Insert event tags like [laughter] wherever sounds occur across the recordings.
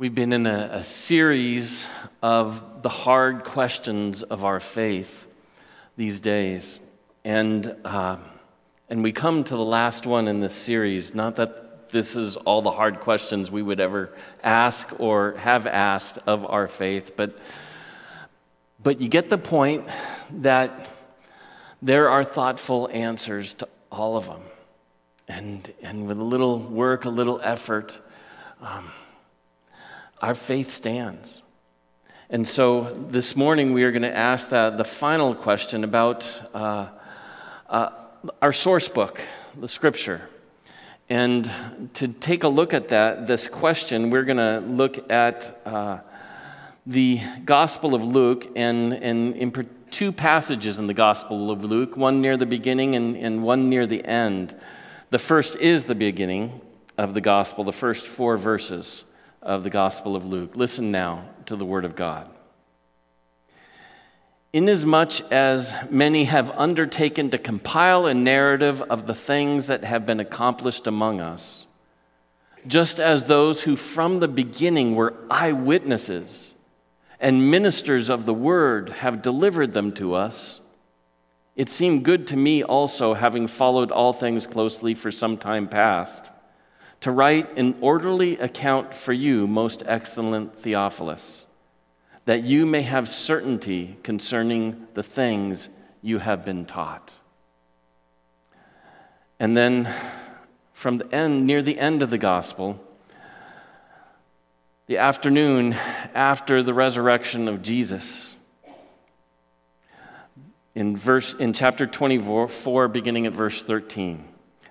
We've been in a, a, series of the hard questions of our faith these days. And, uh, and we come to the last one in this series. Not that this is all the hard questions we would ever ask or have asked of our faith, but, but you get the point that there are thoughtful answers to all of them. And, and with a little work, a little effort, um, our faith stands. And so this morning we are going to ask the, the final question about uh, uh, our source book, the scripture. And to take a look at that, this question, we're going to look at uh, the Gospel of Luke and, and in two passages in the Gospel of Luke, one near the beginning and, and one near the end. The first is the beginning of the Gospel, the first four verses of the Gospel of Luke. Listen now to the Word of God. Inasmuch as many have undertaken to compile a narrative of the things that have been accomplished among us, just as those who from the beginning were eyewitnesses and ministers of the word have delivered them to us, it seemed good to me also, having followed all things closely for some time past to write an orderly account for you, most excellent Theophilus, that you may have certainty concerning the things you have been taught. And then from the end, near the end of the gospel, the afternoon after the resurrection of Jesus, in, verse, in chapter 24, beginning at verse 13.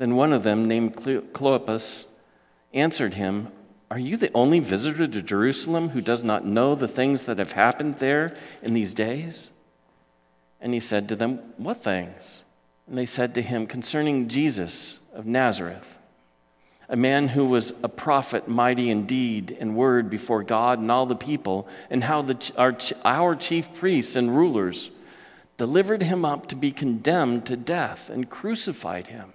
Then one of them, named Cleopas, answered him, Are you the only visitor to Jerusalem who does not know the things that have happened there in these days? And he said to them, What things? And they said to him, Concerning Jesus of Nazareth, a man who was a prophet, mighty in deed and word before God and all the people, and how the, our, our chief priests and rulers delivered him up to be condemned to death and crucified him.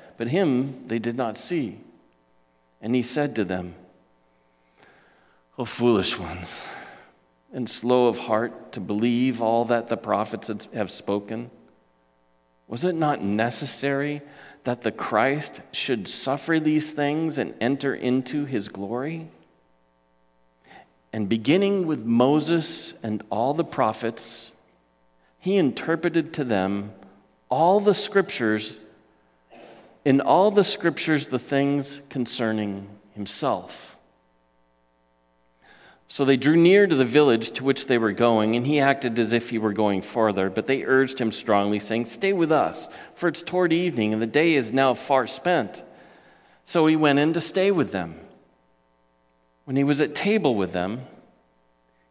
but him they did not see. And he said to them, O foolish ones, and slow of heart to believe all that the prophets have spoken. Was it not necessary that the Christ should suffer these things and enter into his glory? And beginning with Moses and all the prophets, he interpreted to them all the scriptures in all the scriptures the things concerning himself. So they drew near to the village to which they were going, and he acted as if he were going farther. But they urged him strongly, saying, Stay with us, for it's toward evening, and the day is now far spent. So he went in to stay with them. When he was at table with them,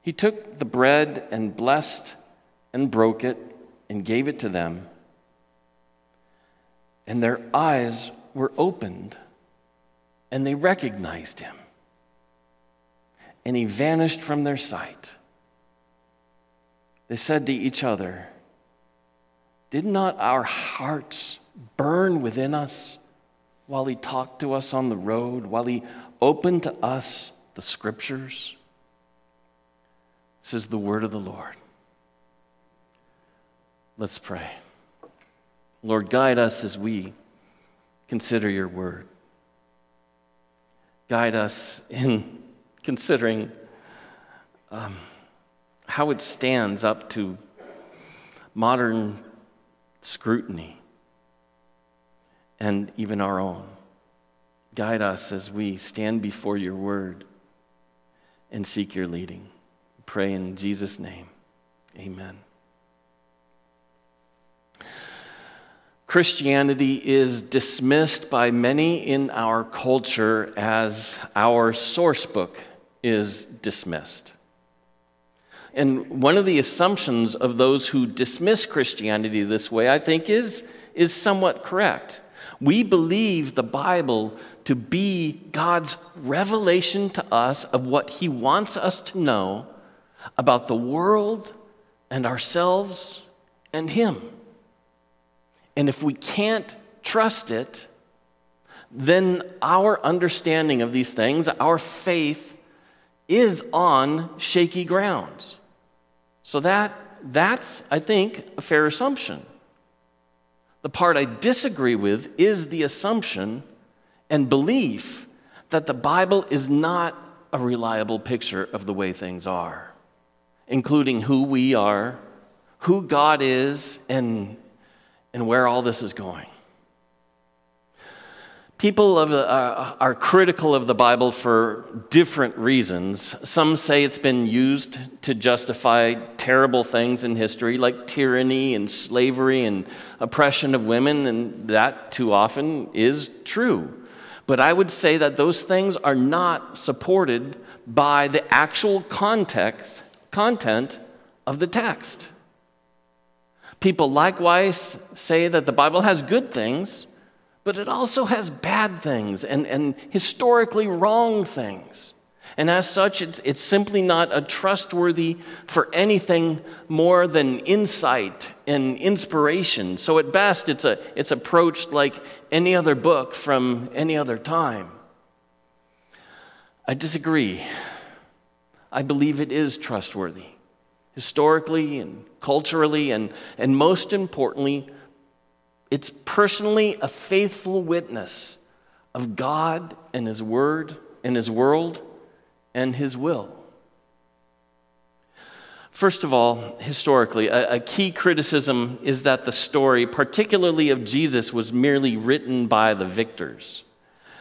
he took the bread and blessed and broke it and gave it to them and their eyes were opened and they recognized him. And he vanished from their sight. They said to each other, Did not our hearts burn within us while he talked to us on the road, while he opened to us the scriptures? This is the word of the Lord. Let's pray. Lord, guide us as we consider your word. Guide us in [laughs] considering um, how it stands up to modern scrutiny and even our own. Guide us as we stand before your word and seek your leading. Pray in Jesus' name. Amen. Christianity is dismissed by many in our culture as our source book is dismissed. And one of the assumptions of those who dismiss Christianity this way, I think, is, is somewhat correct. We believe the Bible to be God's revelation to us of what He wants us to know about the world and ourselves and Him. And if we can't trust it, then our understanding of these things, our faith, is on shaky grounds. So that, that's, I think, a fair assumption. The part I disagree with is the assumption and belief that the Bible is not a reliable picture of the way things are, including who we are, who God is, and, and where all this is going. People of, uh, are critical of the Bible for different reasons. Some say it's been used to justify terrible things in history, like tyranny and slavery and oppression of women, and that too often is true. But I would say that those things are not supported by the actual context, content of the text. People likewise say that the Bible has good things but it also has bad things and, and historically wrong things. And as such, it's, it's simply not a trustworthy for anything more than insight and inspiration. So at best, it's, a, it's approached like any other book from any other time. I disagree. I believe it is trustworthy, historically and culturally, and, and most importantly, it's personally a faithful witness of God and His Word and His world and His will. First of all, historically, a, a, key criticism is that the story, particularly of Jesus, was merely written by the victors.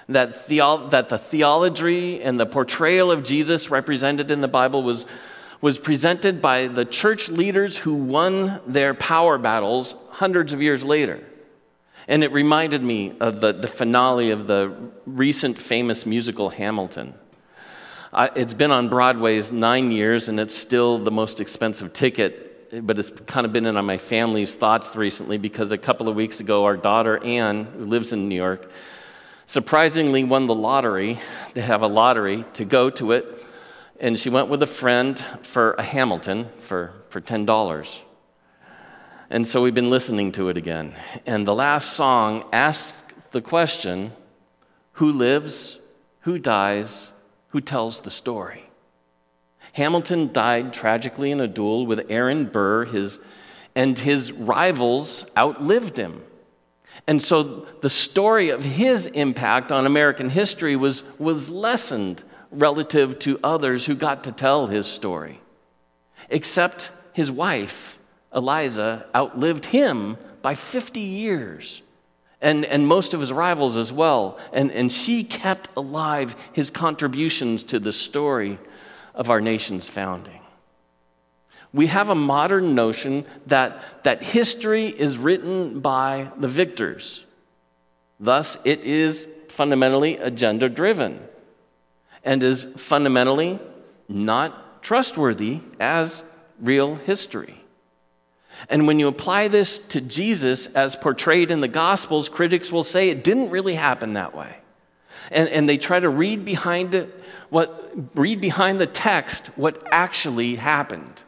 That, theo- that the theology and the portrayal of Jesus represented in the Bible was, was presented by the church leaders who won their power battles hundreds of years later. And it reminded me of the, the finale of the recent famous musical Hamilton. I, it's been on Broadway's nine years, and it's still the most expensive ticket, but it's kind of been in on my family's thoughts recently because a couple of weeks ago, our daughter Anne, who lives in New York, surprisingly won the lottery. They have a lottery to go to it, and she went with a friend for a Hamilton for, for $10. And so we've been listening to it again. And the last song asks the question who lives, who dies, who tells the story? Hamilton died tragically in a duel with Aaron Burr, his, and his rivals outlived him. And so the story of his impact on American history was, was lessened relative to others who got to tell his story, except his wife Eliza outlived him by 50 years, and, and most of his rivals as well. And, and she kept alive his contributions to the story of our nation's founding. We have a modern notion that, that history is written by the victors. Thus, it is fundamentally agenda driven and is fundamentally not trustworthy as real history. And when you apply this to Jesus as portrayed in the Gospels, critics will say it didn't really happen that way. And, and they try to read behind it, what, read behind the text what actually happened.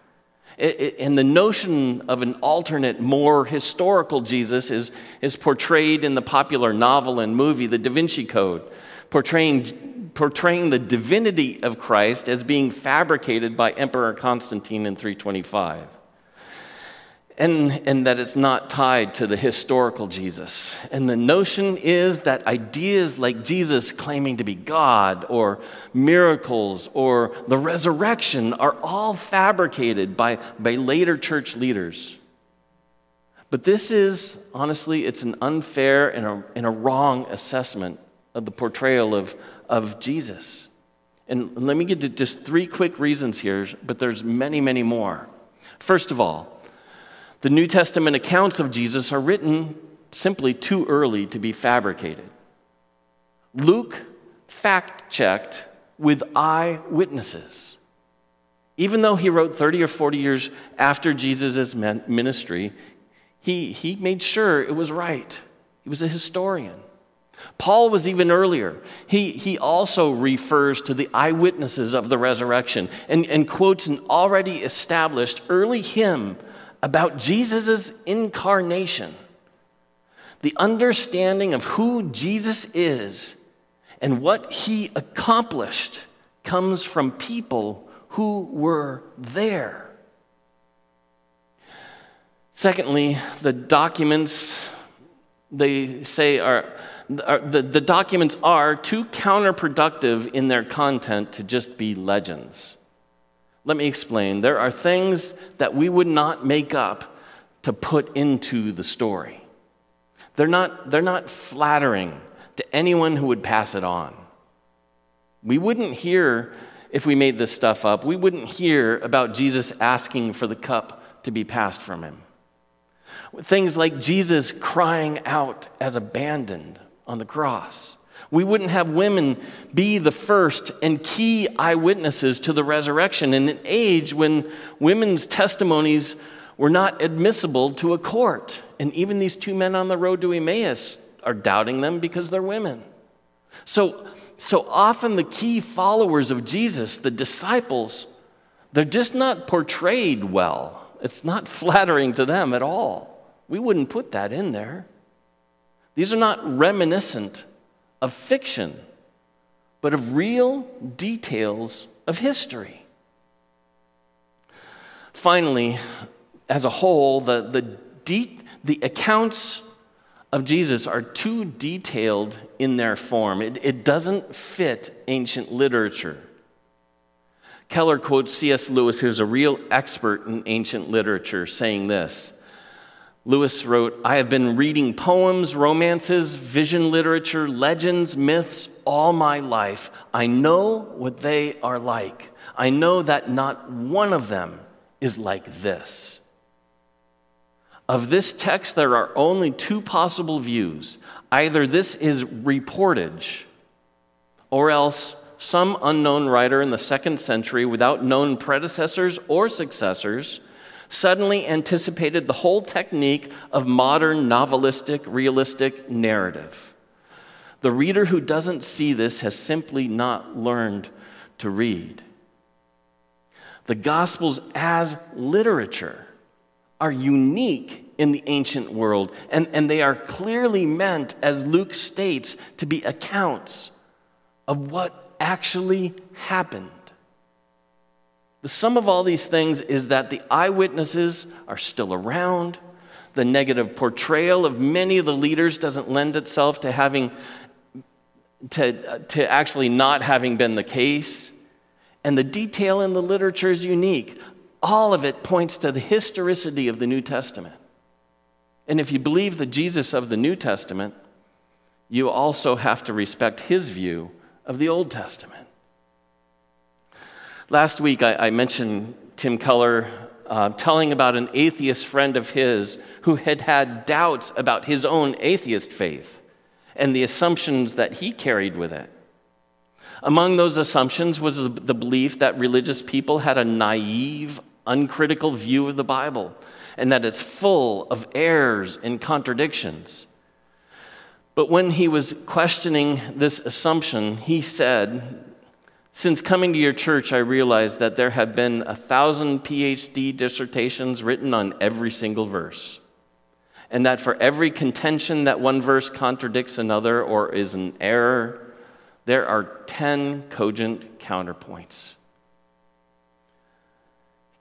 It, it, and the notion of an alternate, more historical Jesus is, is portrayed in the popular novel and movie, The Da Vinci Code, portraying, portraying the divinity of Christ as being fabricated by Emperor Constantine in 325. and, and that it's not tied to the historical Jesus. And the notion is that ideas like Jesus claiming to be God, or miracles, or the resurrection are all fabricated by, by later church leaders. But this is, honestly, it's an unfair and a, and a wrong assessment of the portrayal of, of Jesus. And let me get to just three quick reasons here, but there's many, many more. First of all, the New Testament accounts of Jesus are written simply too early to be fabricated. Luke fact checked with eyewitnesses. Even though he wrote 30 or 40 years after Jesus' ministry, he, he made sure it was right. He was a historian. Paul was even earlier. He, he also refers to the eyewitnesses of the resurrection and, and quotes an already established early hymn about Jesus' incarnation, the understanding of who Jesus is and what he accomplished comes from people who were there. Secondly, the documents they say are, are Uh, the, the documents are too counterproductive in their content to just be legends. Let me explain. There are things that we would not make up to put into the story. They're not, they're not flattering to anyone who would pass it on. We wouldn't hear, if we made this stuff up, we wouldn't hear about Jesus asking for the cup to be passed from him. Things like Jesus crying out as abandoned on the cross. We wouldn't have women be the first and key eyewitnesses to the resurrection in an age when women's testimonies were not admissible to a court. And even these two men on the road to Emmaus are doubting them because they're women. So, so often the key followers of Jesus, the disciples, they're just not portrayed well. It's not flattering to them at all. We wouldn't put that in there. These are not reminiscent of fiction, but of real details of history. Finally, as a whole, the, the, de- the accounts of Jesus are too detailed in their form. It, it doesn't fit ancient literature. Keller quotes C.S. Lewis, who's a real expert in ancient literature, saying this Lewis wrote, I have been reading poems, romances, vision literature, legends, myths all my life. I know what they are like. I know that not one of them is like this. Of this text, there are only two possible views. Either this is reportage, or else some unknown writer in the second century without known predecessors or successors suddenly anticipated the whole technique of modern novelistic, realistic narrative. The reader who doesn't see this has simply not learned to read. The Gospels as literature are unique in the ancient world, and, and they are clearly meant, as Luke states, to be accounts of what actually happened. The sum of all these things is that the eyewitnesses are still around. The negative portrayal of many of the leaders doesn't lend itself to having to, to actually not having been the case. And the detail in the literature is unique. All of it points to the historicity of the New Testament. And if you believe the Jesus of the New Testament, you also have to respect his view of the Old Testament. Last week, I, I mentioned Tim Keller uh, telling about an atheist friend of his who had had doubts about his own atheist faith and the assumptions that he carried with it. Among those assumptions was the, the belief that religious people had a naive, uncritical view of the Bible and that it's full of errors and contradictions. But when he was questioning this assumption, he said, since coming to your church, I realized that there have been a thousand PhD dissertations written on every single verse. And that for every contention that one verse contradicts another or is an error, there are 10 cogent counterpoints.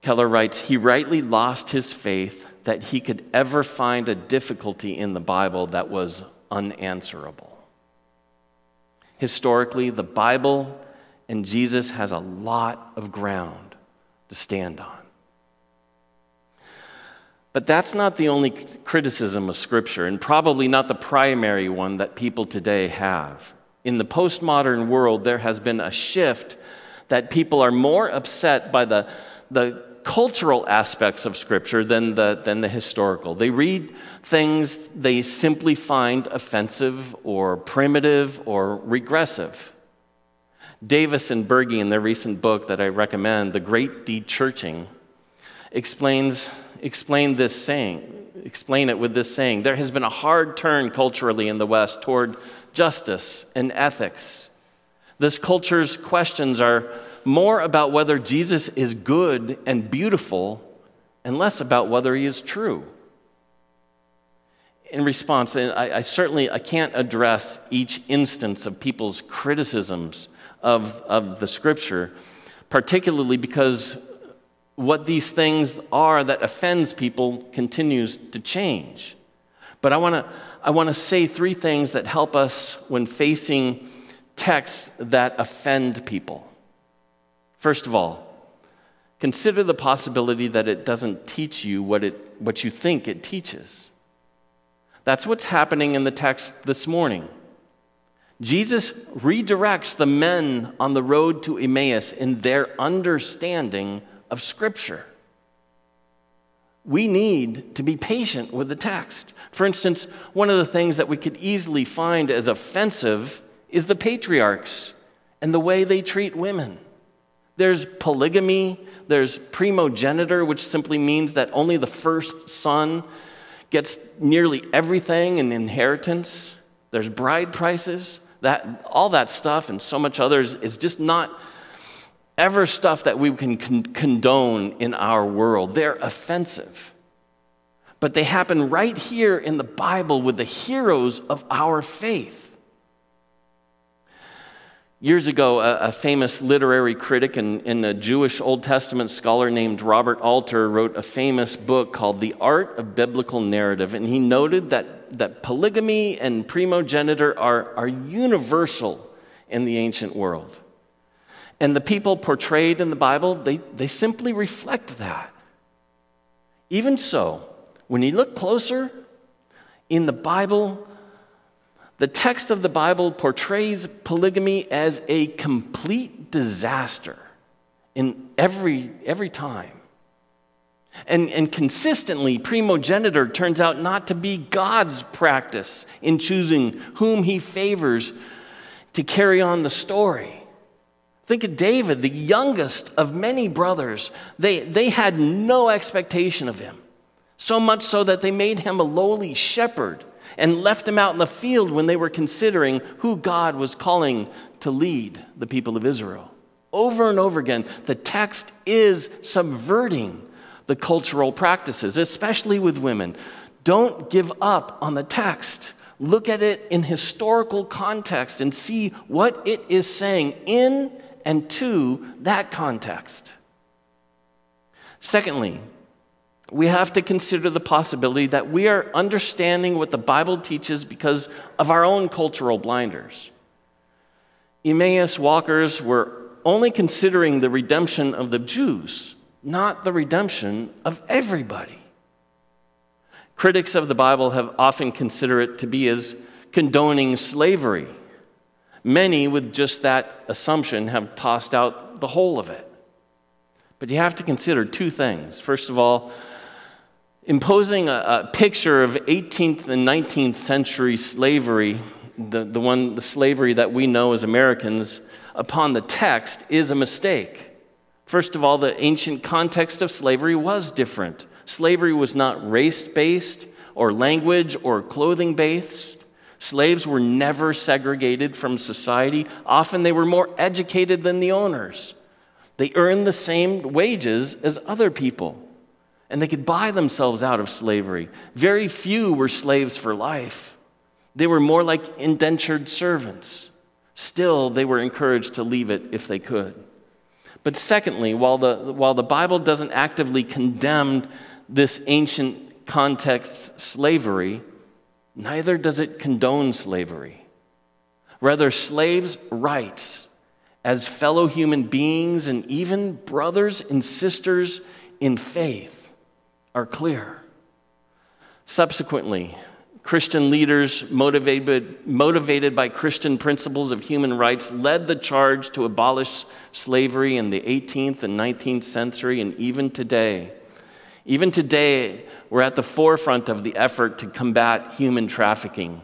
Keller writes, he rightly lost his faith that he could ever find a difficulty in the Bible that was unanswerable. Historically, the Bible and Jesus has a lot of ground to stand on. But that's not the only criticism of Scripture, and probably not the primary one that people today have. In the postmodern world, there has been a shift that people are more upset by the, the cultural aspects of Scripture than the, than the historical. They read things they simply find offensive or primitive or regressive. Davis and Burge, in their recent book that I recommend, The Great Dechurching, explains explain this saying, explain it with this saying. There has been a hard turn culturally in the West toward justice and ethics. This culture's questions are more about whether Jesus is good and beautiful and less about whether he is true. In response, I, I certainly I can't address each instance of people's criticisms of, of the scripture, particularly because what these things are that offends people continues to change. But I want to I want to say three things that help us when facing texts that offend people. First of all, consider the possibility that it doesn't teach you what, it, what you think it teaches. That's what's happening in the text this morning. Jesus redirects the men on the road to Emmaus in their understanding of Scripture. We need to be patient with the text. For instance, one of the things that we could easily find as offensive is the patriarchs and the way they treat women. There's polygamy, there's primogeniture, which simply means that only the first son gets nearly everything in inheritance. There's bride prices. That, all that stuff and so much others is just not ever stuff that we can con- condone in our world. They're offensive. But they happen right here in the Bible with the heroes of our faith. Years ago, a, a famous literary critic and, and, a Jewish Old Testament scholar named Robert Alter wrote a famous book called The Art of Biblical Narrative. And he noted that, that polygamy and primogeniture are, are universal in the ancient world. And the people portrayed in the Bible, they, they simply reflect that. Even so, when you look closer in the Bible, the text of the Bible portrays polygamy as a complete disaster in every, every time. And, and consistently, primogeniture turns out not to be God's practice in choosing whom he favors to carry on the story. Think of David, the youngest of many brothers. They, they had no expectation of him, so much so that they made him a lowly shepherd and left him out in the field when they were considering who God was calling to lead the people of Israel. Over and over again, the text is subverting the cultural practices, especially with women. Don't give up on the text. Look at it in historical context and see what it is saying in and to that context. Secondly, we have to consider the possibility that we are understanding what the Bible teaches because of our own cultural blinders. Emmaus walkers were only considering the redemption of the Jews, not the redemption of everybody. Critics of the Bible have often considered it to be as condoning slavery Many, with just that assumption, have tossed out the whole of it. But you have to consider two things. First of all, imposing a, a picture of 18th and 19th century slavery, the, the one the slavery that we know as Americans, upon the text is a mistake. First of all, the ancient context of slavery was different. Slavery was not race based or language or clothing based. Slaves were never segregated from society. Often they were more educated than the owners. They earned the same wages as other people, and they could buy themselves out of slavery. Very few were slaves for life. They were more like indentured servants. Still, they were encouraged to leave it if they could. But secondly, while the, while the Bible doesn't actively condemn this ancient context slavery, neither does it condone slavery. Rather, slaves' rights as fellow human beings and even brothers and sisters in faith are clear. Subsequently, Christian leaders, motivated, motivated by Christian principles of human rights, led the charge to abolish slavery in the 18th and 19th century, and even today. Even today, we're at the forefront of the effort to combat human trafficking.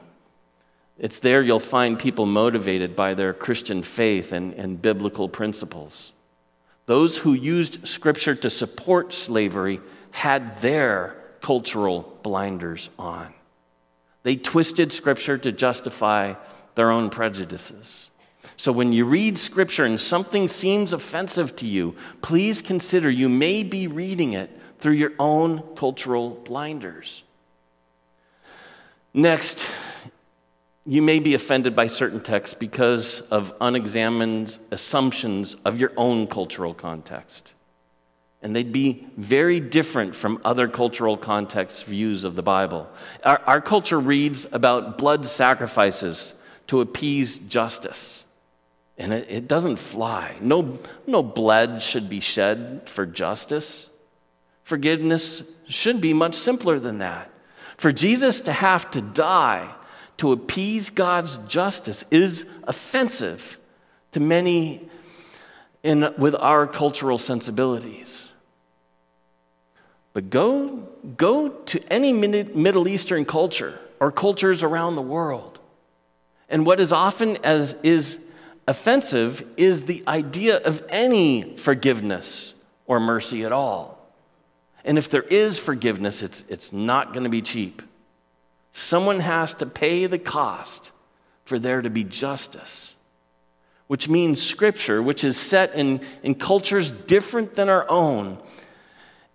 It's there you'll find people motivated by their Christian faith and, and biblical principles. Those who used Scripture to support slavery had their cultural blinders on. They twisted Scripture to justify their own prejudices. So when you read Scripture and something seems offensive to you, please consider you may be reading it through your own cultural blinders. Next, you may be offended by certain texts because of unexamined assumptions of your own cultural context and they'd be very different from other cultural contexts' views of the Bible. Our, our, culture reads about blood sacrifices to appease justice, and it, it doesn't fly. No, no blood should be shed for justice. Forgiveness should be much simpler than that. For Jesus to have to die to appease God's justice is offensive to many in, with our cultural sensibilities. But go, go to any Middle Eastern culture or cultures around the world. And what is often as is offensive is the idea of any forgiveness or mercy at all. And if there is forgiveness, it's, it's not going to be cheap. Someone has to pay the cost for there to be justice, which means Scripture, which is set in, in cultures different than our own,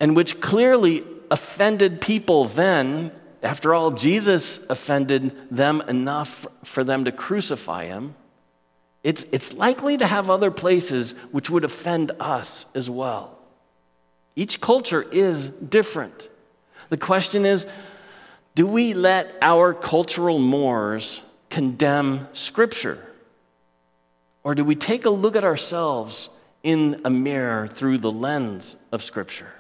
and which clearly offended people then. After all, Jesus offended them enough for them to crucify him. It's, it's likely to have other places which would offend us as well. Each culture is different. The question is do we let our cultural mores condemn Scripture? Or do we take a look at ourselves in a mirror through the lens of Scripture?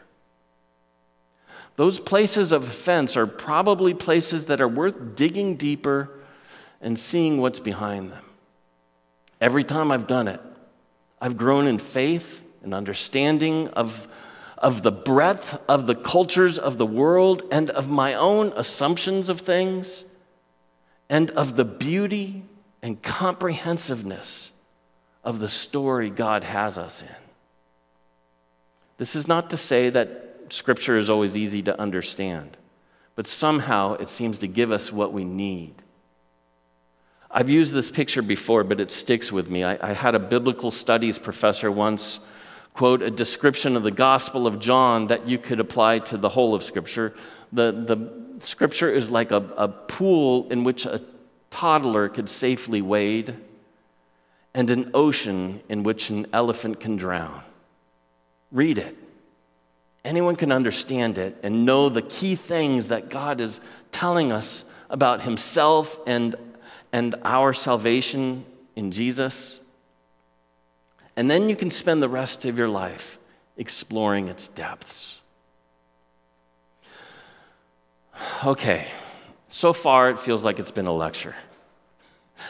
Those places of offense are probably places that are worth digging deeper and seeing what's behind them. Every time I've done it, I've grown in faith and understanding of, of the breadth of the cultures of the world and of my own assumptions of things and of the beauty and comprehensiveness of the story God has us in. This is not to say that Scripture is always easy to understand, but somehow it seems to give us what we need. I've used this picture before, but it sticks with me. I, I had a biblical studies professor once quote a description of the Gospel of John that you could apply to the whole of Scripture. The, the Scripture is like a, a pool in which a toddler could safely wade, and an ocean in which an elephant can drown. Read it. Anyone can understand it and know the key things that God is telling us about Himself and, and our salvation in Jesus. And then you can spend the rest of your life exploring its depths. Okay, so far it feels like it's been a lecture,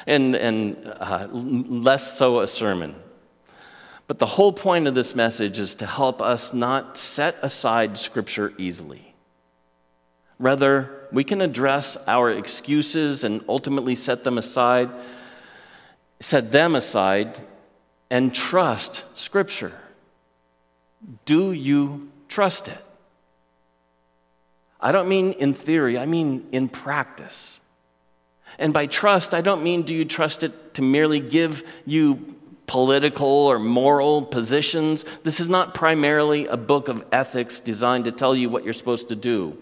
and, and uh, less so a sermon. But the whole point of this message is to help us not set aside Scripture easily. Rather, we can address our excuses and ultimately set them aside, set them aside, and trust Scripture. Do you trust it? I don't mean in theory, I mean in practice. And by trust, I don't mean do you trust it to merely give you political or moral positions. This is not primarily a book of ethics designed to tell you what you're supposed to do.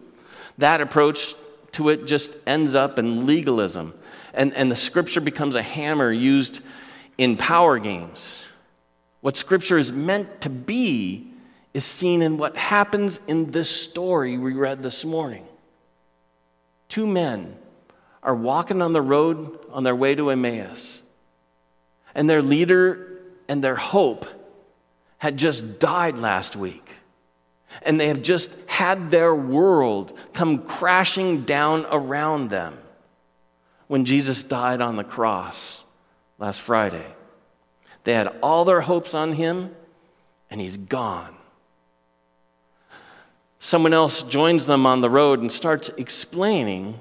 That approach to it just ends up in legalism, and, and the scripture becomes a hammer used in power games. what Scripture is meant to be, is seen in what happens in this story we read this morning. Two men are walking on the road on their way to Emmaus, and their leader and their hope had just died last week. And they have just had their world come crashing down around them when Jesus died on the cross last Friday. They had all their hopes on him, and he's gone. Someone else joins them on the road and starts explaining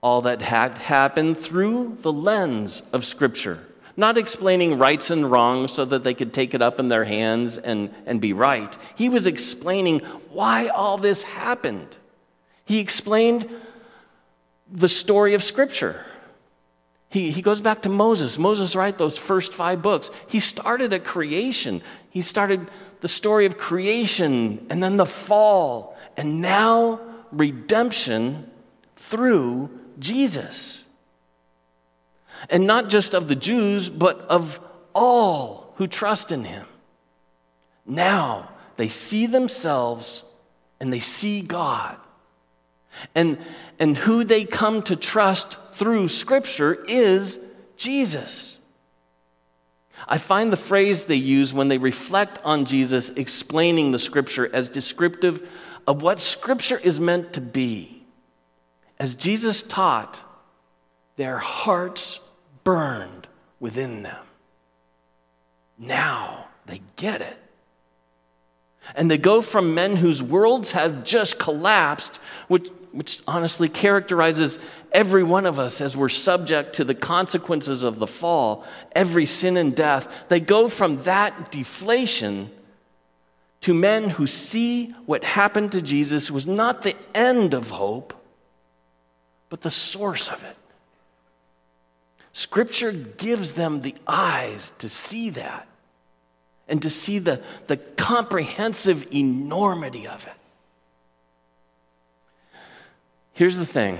all that had happened through the lens of Scripture. Not explaining rights and wrongs so that they could take it up in their hands and, and be right. He was explaining why all this happened. He explained the story of Scripture. He, he goes back to Moses. Moses, right, those first five books. He started at creation. He started the story of creation and then the fall, and now redemption through Jesus. And not just of the Jews, but of all who trust in him. Now they see themselves and they see God. And, and who they come to trust through Scripture is Jesus. I find the phrase they use when they reflect on Jesus explaining the Scripture as descriptive of what Scripture is meant to be. As Jesus taught, their hearts burned within them. Now they get it. And they go from men whose worlds have just collapsed, which, which honestly characterizes every one of us as we're subject to the consequences of the fall, every sin and death. They go from that deflation to men who see what happened to Jesus was not the end of hope, but the source of it. Scripture gives them the eyes to see that and to see the, the comprehensive enormity of it. Here's the thing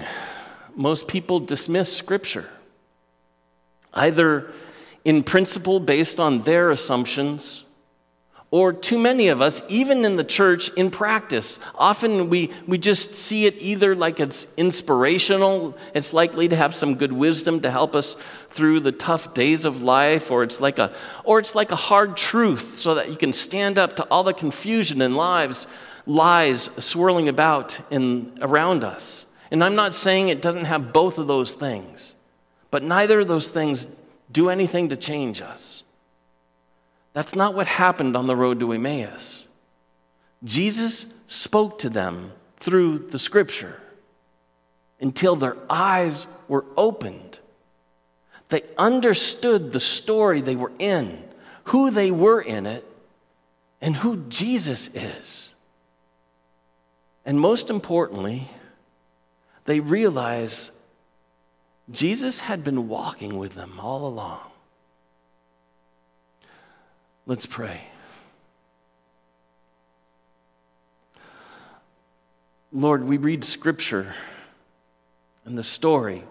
most people dismiss Scripture, either in principle based on their assumptions, or too many of us, even in the church, in practice. Often we, we just see it either like it's inspirational, it's likely to have some good wisdom to help us through the tough days of life, or it's like a, or it's like a hard truth so that you can stand up to all the confusion and lives, lies swirling about in, around us. And I'm not saying it doesn't have both of those things, but neither of those things do anything to change us. That's not what happened on the road to Emmaus. Jesus spoke to them through the scripture until their eyes were opened. They understood the story they were in, who they were in it, and who Jesus is. And most importantly, they realize Jesus had been walking with them all along. Let's pray. Lord, we read scripture and the story.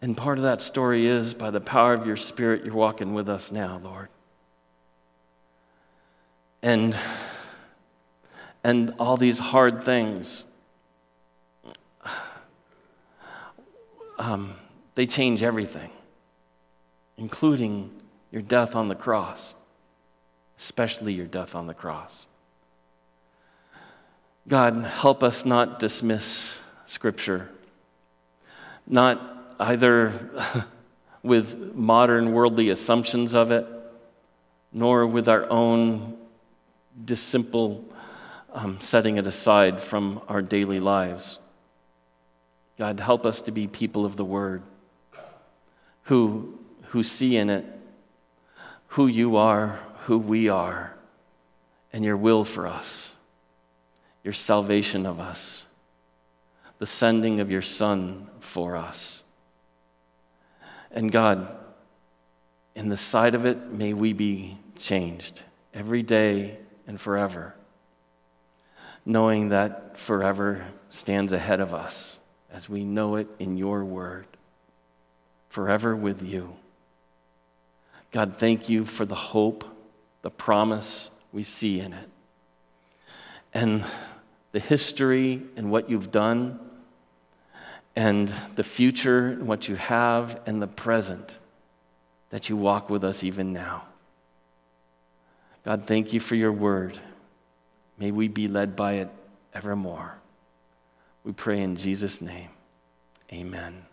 And part of that story is by the power of your Spirit, you're walking with us now, Lord. And, and all these hard things um, they change everything, including your death on the cross, especially your death on the cross. God, help us not dismiss Scripture, not either [laughs] with modern worldly assumptions of it, nor with our own dissimple um, setting it aside from our daily lives. God, help us to be people of the Word who, who see in it who you are, who we are, and your will for us, your salvation of us, the sending of your Son for us. And God, in the sight of it, may we be changed every day and forever, knowing that forever stands ahead of us as we know it in your word, forever with you. God, thank you for the hope, the promise we see in it, and the history and what you've done, and the future and what you have, and the present that you walk with us even now. God, thank you for your word. May we be led by it evermore. We pray in Jesus' name. Amen.